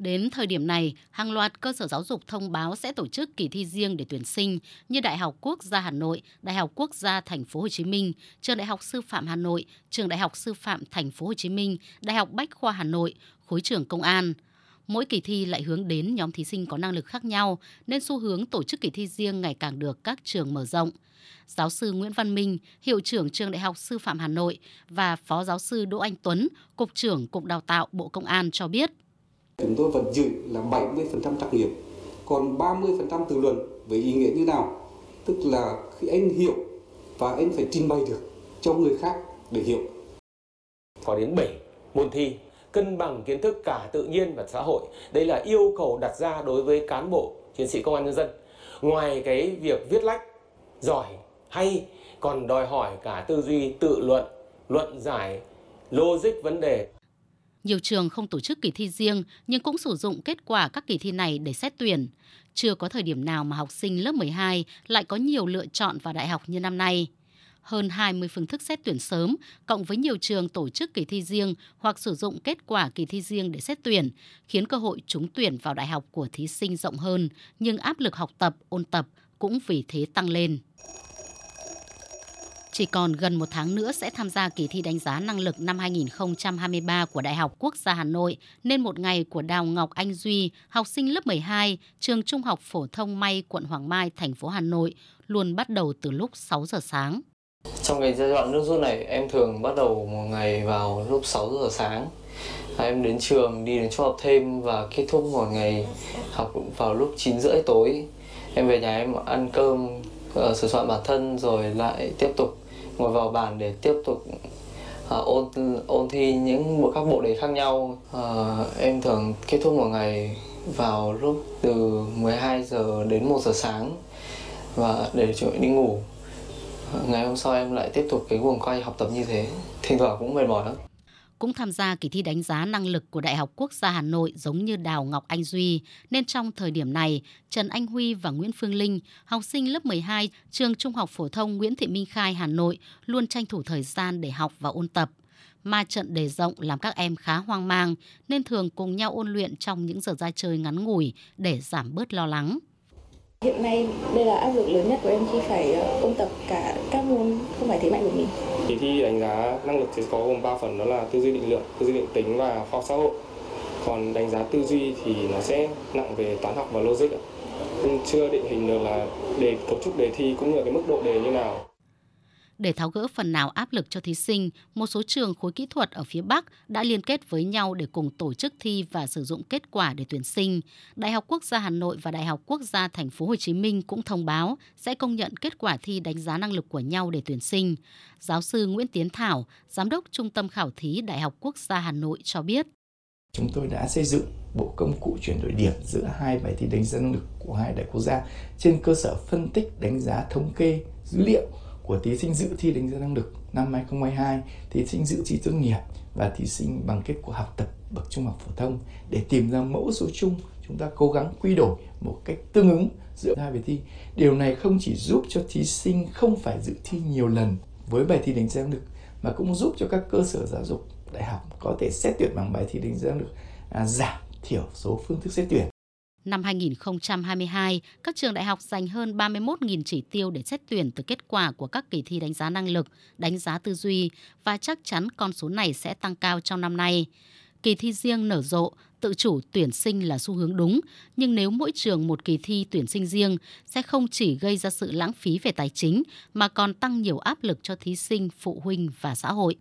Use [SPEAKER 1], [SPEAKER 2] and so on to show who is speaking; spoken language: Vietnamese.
[SPEAKER 1] Đến thời điểm này, hàng loạt cơ sở giáo dục thông báo sẽ tổ chức kỳ thi riêng để tuyển sinh như Đại học Quốc gia Hà Nội, Đại học Quốc gia Thành phố Hồ Chí Minh, Trường Đại học Sư phạm Hà Nội, Trường Đại học Sư phạm Thành phố Hồ Chí Minh, Đại học Bách khoa Hà Nội, khối trưởng Công an. Mỗi kỳ thi lại hướng đến nhóm thí sinh có năng lực khác nhau nên xu hướng tổ chức kỳ thi riêng ngày càng được các trường mở rộng. Giáo sư Nguyễn Văn Minh, hiệu trưởng trường Đại học Sư phạm Hà Nội và Phó giáo sư Đỗ Anh Tuấn, cục trưởng Cục Đào tạo Bộ Công an cho biết
[SPEAKER 2] chúng tôi vẫn giữ là 70% trắc nghiệm, còn 30% tự luận với ý nghĩa như nào? Tức là khi anh hiểu và anh phải trình bày được cho người khác để hiểu.
[SPEAKER 3] Có đến 7 môn thi, cân bằng kiến thức cả tự nhiên và xã hội. Đây là yêu cầu đặt ra đối với cán bộ, chiến sĩ công an nhân dân. Ngoài cái việc viết lách, giỏi, hay còn đòi hỏi cả tư duy tự luận luận giải logic vấn đề
[SPEAKER 1] nhiều trường không tổ chức kỳ thi riêng nhưng cũng sử dụng kết quả các kỳ thi này để xét tuyển. Chưa có thời điểm nào mà học sinh lớp 12 lại có nhiều lựa chọn vào đại học như năm nay. Hơn 20 phương thức xét tuyển sớm, cộng với nhiều trường tổ chức kỳ thi riêng hoặc sử dụng kết quả kỳ thi riêng để xét tuyển, khiến cơ hội trúng tuyển vào đại học của thí sinh rộng hơn, nhưng áp lực học tập, ôn tập cũng vì thế tăng lên. Chỉ còn gần một tháng nữa sẽ tham gia kỳ thi đánh giá năng lực năm 2023 của Đại học Quốc gia Hà Nội, nên một ngày của Đào Ngọc Anh Duy, học sinh lớp 12, trường Trung học Phổ thông May, quận Hoàng Mai, thành phố Hà Nội, luôn bắt đầu từ lúc 6 giờ sáng.
[SPEAKER 4] Trong cái giai đoạn nước rút này, em thường bắt đầu một ngày vào lúc 6 giờ sáng. À, em đến trường, đi đến chỗ học thêm và kết thúc một ngày học vào lúc 9 rưỡi tối. Em về nhà em ăn cơm, ờ, sửa soạn bản thân rồi lại tiếp tục ngồi vào bàn để tiếp tục uh, ôn ôn thi những bộ các bộ đề khác nhau. Uh, em thường kết thúc một ngày vào lúc từ 12 giờ đến 1 giờ sáng và để chuẩn bị đi ngủ. Ngày hôm sau em lại tiếp tục cái guồng quay học tập như thế. Thỉnh thoảng cũng mệt mỏi lắm
[SPEAKER 1] cũng tham gia kỳ thi đánh giá năng lực của Đại học Quốc gia Hà Nội giống như Đào Ngọc Anh Duy, nên trong thời điểm này, Trần Anh Huy và Nguyễn Phương Linh, học sinh lớp 12 trường Trung học phổ thông Nguyễn Thị Minh Khai Hà Nội luôn tranh thủ thời gian để học và ôn tập. Ma trận đề rộng làm các em khá hoang mang nên thường cùng nhau ôn luyện trong những giờ ra chơi ngắn ngủi để giảm bớt lo lắng.
[SPEAKER 5] Hiện nay đây là áp lực lớn nhất của em khi phải ờ, ôn tập cả các môn không phải thế mạnh của mình.
[SPEAKER 6] Kỳ thi đánh giá năng lực thì có gồm 3 phần đó là tư duy định lượng, tư duy định tính và khoa học xã hội. Còn đánh giá tư duy thì nó sẽ nặng về toán học và logic. Chưa định hình được là đề cấu trúc đề thi cũng như cái mức độ đề như nào.
[SPEAKER 1] Để tháo gỡ phần nào áp lực cho thí sinh, một số trường khối kỹ thuật ở phía Bắc đã liên kết với nhau để cùng tổ chức thi và sử dụng kết quả để tuyển sinh. Đại học Quốc gia Hà Nội và Đại học Quốc gia Thành phố Hồ Chí Minh cũng thông báo sẽ công nhận kết quả thi đánh giá năng lực của nhau để tuyển sinh. Giáo sư Nguyễn Tiến Thảo, giám đốc Trung tâm khảo thí Đại học Quốc gia Hà Nội cho biết.
[SPEAKER 7] Chúng tôi đã xây dựng bộ công cụ chuyển đổi điểm giữa hai bài thi đánh giá năng lực của hai đại quốc gia trên cơ sở phân tích đánh giá thống kê dữ liệu của thí sinh dự thi đánh giá năng lực năm 2022, thí sinh dự thi tốt nghiệp và thí sinh bằng kết quả học tập bậc trung học phổ thông để tìm ra mẫu số chung chúng ta cố gắng quy đổi một cách tương ứng giữa hai bài thi. Điều này không chỉ giúp cho thí sinh không phải dự thi nhiều lần với bài thi đánh giá năng lực mà cũng giúp cho các cơ sở giáo dục đại học có thể xét tuyển bằng bài thi đánh giá năng lực à, giảm thiểu số phương thức xét tuyển.
[SPEAKER 1] Năm 2022, các trường đại học dành hơn 31.000 chỉ tiêu để xét tuyển từ kết quả của các kỳ thi đánh giá năng lực, đánh giá tư duy và chắc chắn con số này sẽ tăng cao trong năm nay. Kỳ thi riêng nở rộ, tự chủ tuyển sinh là xu hướng đúng, nhưng nếu mỗi trường một kỳ thi tuyển sinh riêng sẽ không chỉ gây ra sự lãng phí về tài chính mà còn tăng nhiều áp lực cho thí sinh, phụ huynh và xã hội.